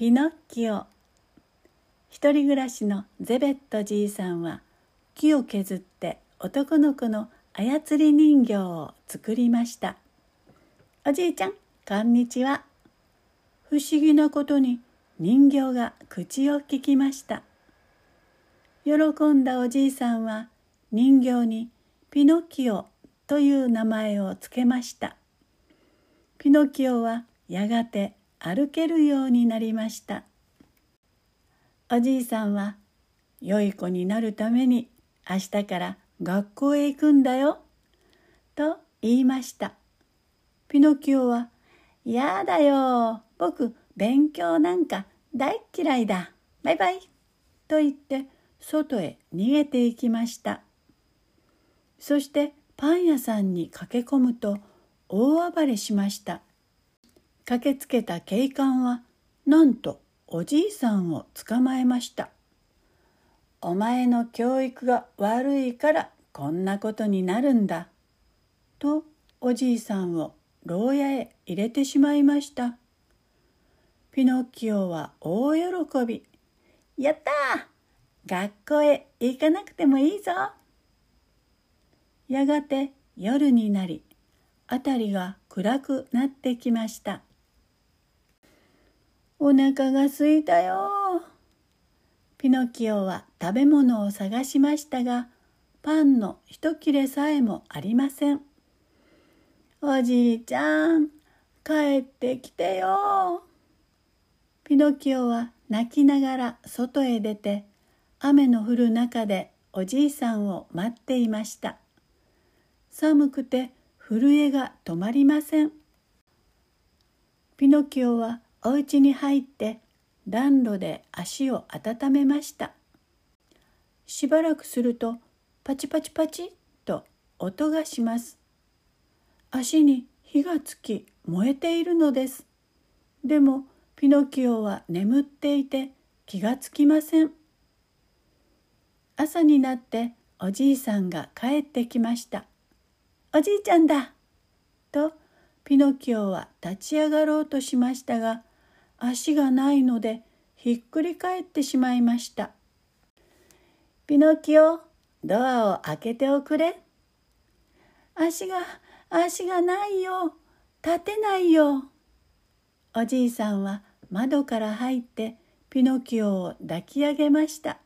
ピノッキオ。一人暮らしのゼベットじいさんは木を削って男の子の操り人形を作りました。おじいちゃんこんにちは。不思議なことに人形が口を聞きました。喜んだおじいさんは人形にピノキオという名前をつけました。ピノキオはやがて歩けるようになりました。おじいさんは良い子になるために明日から学校へ行くんだよと言いました。ピノキオは「やだよ僕勉強なんか大嫌いだバイバイ」と言って外へ逃げていきました。そしてパン屋さんに駆け込むと大暴れしました。駆けつけた警官はなんとおじいさんを捕まえました「お前の教育が悪いからこんなことになるんだ」とおじいさんを牢屋へ入れてしまいました。ピノキオは大喜び「やった学校へ行かなくてもいいぞ」やがて夜になり辺りが暗くなってきました。お腹がすいたよ。ピノキオは食べ物を探しましたが、パンの一切れさえもありません。おじいちゃん、帰ってきてよ。ピノキオは泣きながら外へ出て、雨の降る中でおじいさんを待っていました。寒くて震えが止まりません。ピノキオはお家に入って暖炉で足を温めました。しばらくするとパチパチパチと音がします。足に火がつき燃えているのです。でもピノキオは眠っていて気がつきません。朝になっておじいさんが帰ってきました。おじいちゃんだとピノキオは立ち上がろうとしましたが足がないのでひっくり返ってしまいました。ピノキオ、ドアを開けておくれ。足が、足がないよ。立てないよ。おじいさんは窓から入ってピノキオを抱き上げました。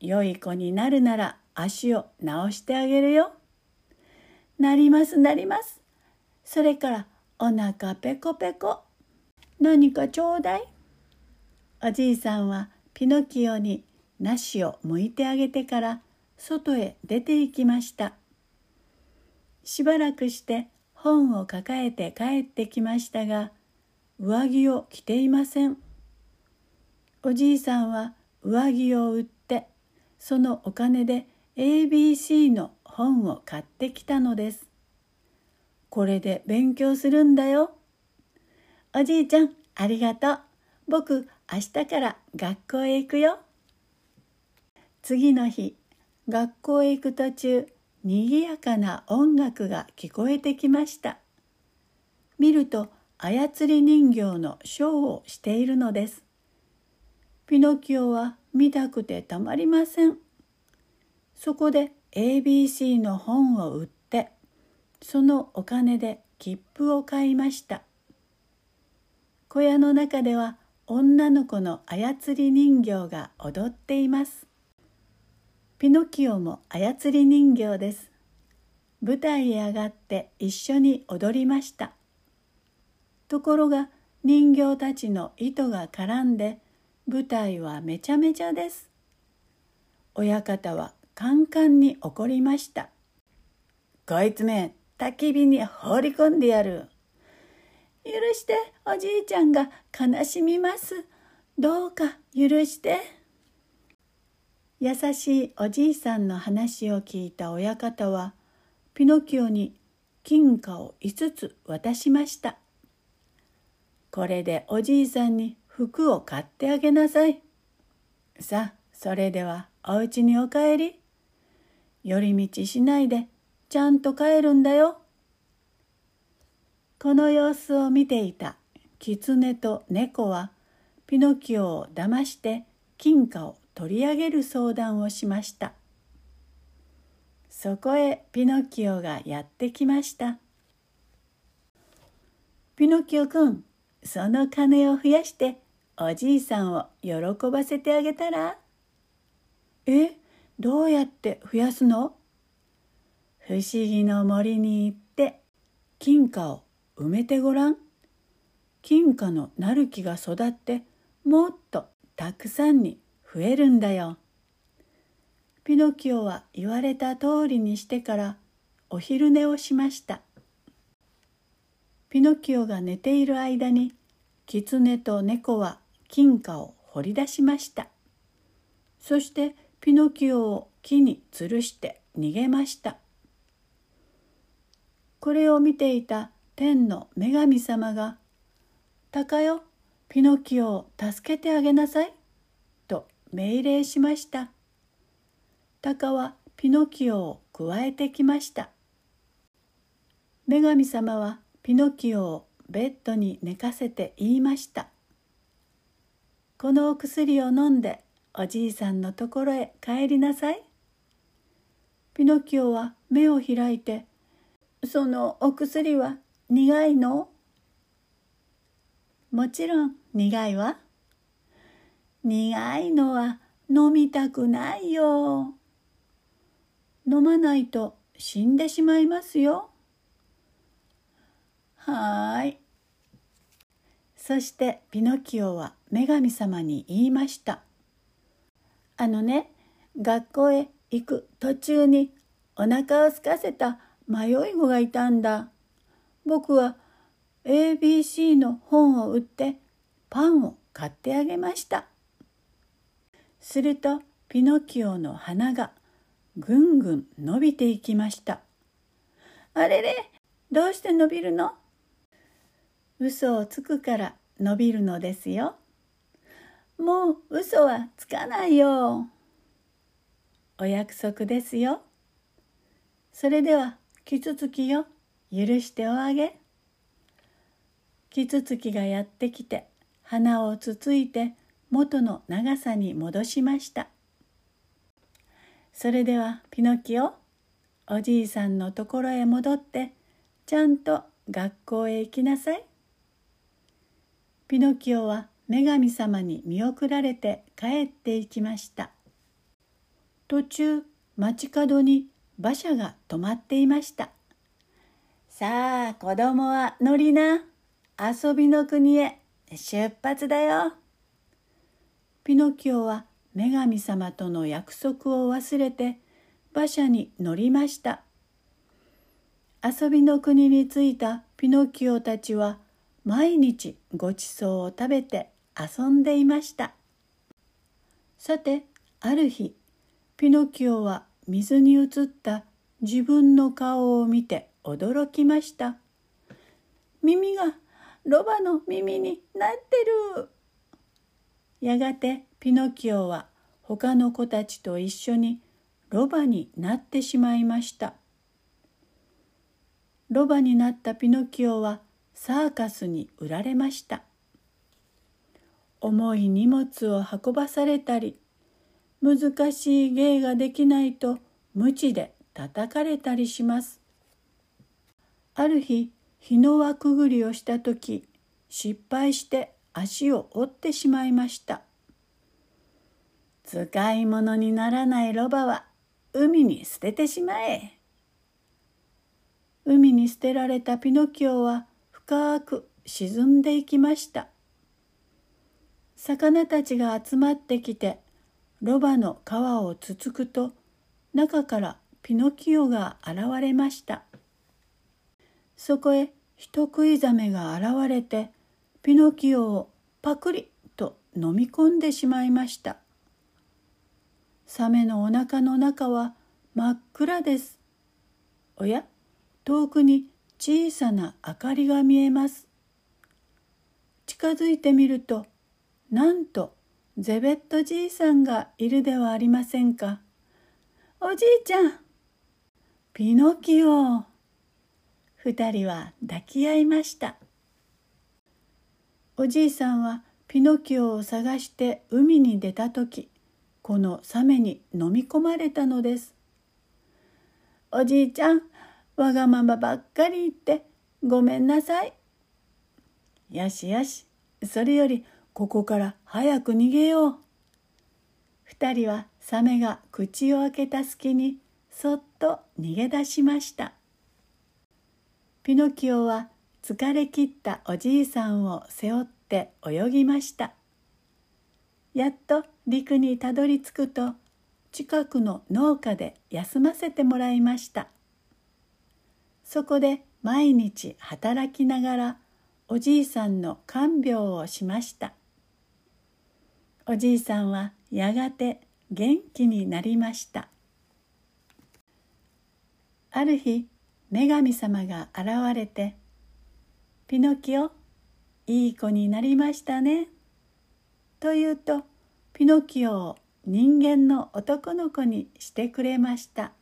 良い子になるなら足を直してあげるよ。なりますなります。それからお腹ペコペコ。何かちょうだい。おじいさんはピノキオに梨を剥いてあげてから外へ出て行きました。しばらくして本を抱えて帰ってきましたが上着を着ていません。おじいさんは上着を売ってそのお金で ABC の本を買ってきたのです。これで勉強するんだよ。おじいちゃん、ありがとう。僕、明日から学校へ行くよ。次の日、学校へ行く途中、にぎやかな音楽が聞こえてきました。見ると、操り人形のショーをしているのです。ピノキオは見たくてたまりません。そこで ABC の本を売って、そのお金で切符を買いました。小屋の中では女の子の操り人形が踊っています。ピノキオも操り人形です。舞台へ上がって一緒に踊りました。ところが人形たちの糸が絡んで舞台はめちゃめちゃです。親方はカンカンに怒りましたこいつめ焚き火に放り込んでやる。許しておじいちゃんが悲しみます。どうか許して。優しいおじいさんの話を聞いた親方はピノキオに金貨を5つ渡しました。これでおじいさんに服を買ってあげなさい。さあそれではおうちにお帰り。寄り道しないでちゃんと帰るんだよ。この様子を見ていた狐と猫はピノキオを騙して金貨を取り上げる相談をしました。そこへピノキオがやってきました。ピノキオくんその金を増やしておじいさんを喜ばせてあげたら？えどうやって増やすの？不思議の森に行って金貨を埋めてごらん。金貨のなる木が育ってもっとたくさんに増えるんだよ。ピノキオは言われた通りにしてからお昼寝をしました。ピノキオが寝ている間に狐と猫は金貨を掘り出しました。そしてピノキオを木に吊るして逃げました。これを見ていた天の女神様が「鷹よピノキオを助けてあげなさい」と命令しました。鷹はピノキオをくわえてきました。女神様はピノキオをベッドに寝かせて言いました「このお薬を飲んでおじいさんのところへ帰りなさい」ピノキオは目を開いてそのお薬は苦いの？もちろん苦いわ。苦いのは飲みたくないよ。飲まないと死んでしまいますよ。はーい。そしてピノキオは女神様に言いました。あのね、学校へ行く途中にお腹を空かせた迷い子がいたんだ。僕は ABC の本を売ってパンを買ってあげました。するとピノキオの鼻がぐんぐん伸びていきました。あれれ、どうして伸びるの？嘘をつくから伸びるのですよ。もう嘘はつかないよ。お約束ですよ。それではキツツキよ許しておあげ。キツツキがやってきて鼻をつついて元の長さに戻しました。それではピノキオおじいさんのところへ戻ってちゃんと学校へ行きなさい。ピノキオは女神様に見送られて帰っていきました。途中街角に馬車が止まっていました。さあ、子供は乗りな。遊びの国へ出発だよ。ピノキオは女神様との約束を忘れて馬車に乗りました。遊びの国に着いたピノキオたちは毎日ごちそうを食べて遊んでいました。さて、ある日、ピノキオは水に映った自分の顔を見て驚きました。耳がロバの耳になってる。やがてピノキオは他の子たちと一緒にロバになってしまいました。ロバになったピノキオはサーカスに売られました。重い荷物を運ばされたり難しい芸ができないと無知で叩かれたりします。ある日日の輪くぐりをした時失敗して足を折ってしまいました。使い物にならないロバは海に捨ててしまえ。海に捨てられたピノキオは深く沈んでいきました。魚たちが集まってきてロバの皮をつつくと中からピノキオが現れましたそこへ人食いザメが現れてピノキオをパクリと飲み込んでしまいましたサメのお腹の中は真っ暗ですおや遠くに小さな明かりが見えます近づいてみるとなんとゼベットじいさんがいるではありませんか。おじいちゃん。ピノキオ。二人は抱き合いました。おじいさんはピノキオを探して海に出た時このサメに飲み込まれたのです。おじいちゃんわがままばっかり言ってごめんなさい。よしよしそれよりここから早く逃げよう。二人はサメが口を開けた隙にそっと逃げ出しました。ピノキオは疲れ切ったおじいさんを背負って泳ぎました。やっと陸にたどり着くと近くの農家で休ませてもらいました。そこで毎日働きながらおじいさんの看病をしました。おじいさんはやがて元気になりましたある日女神様が現れて「ピノキオいい子になりましたね」と言うとピノキオを人間の男の子にしてくれました。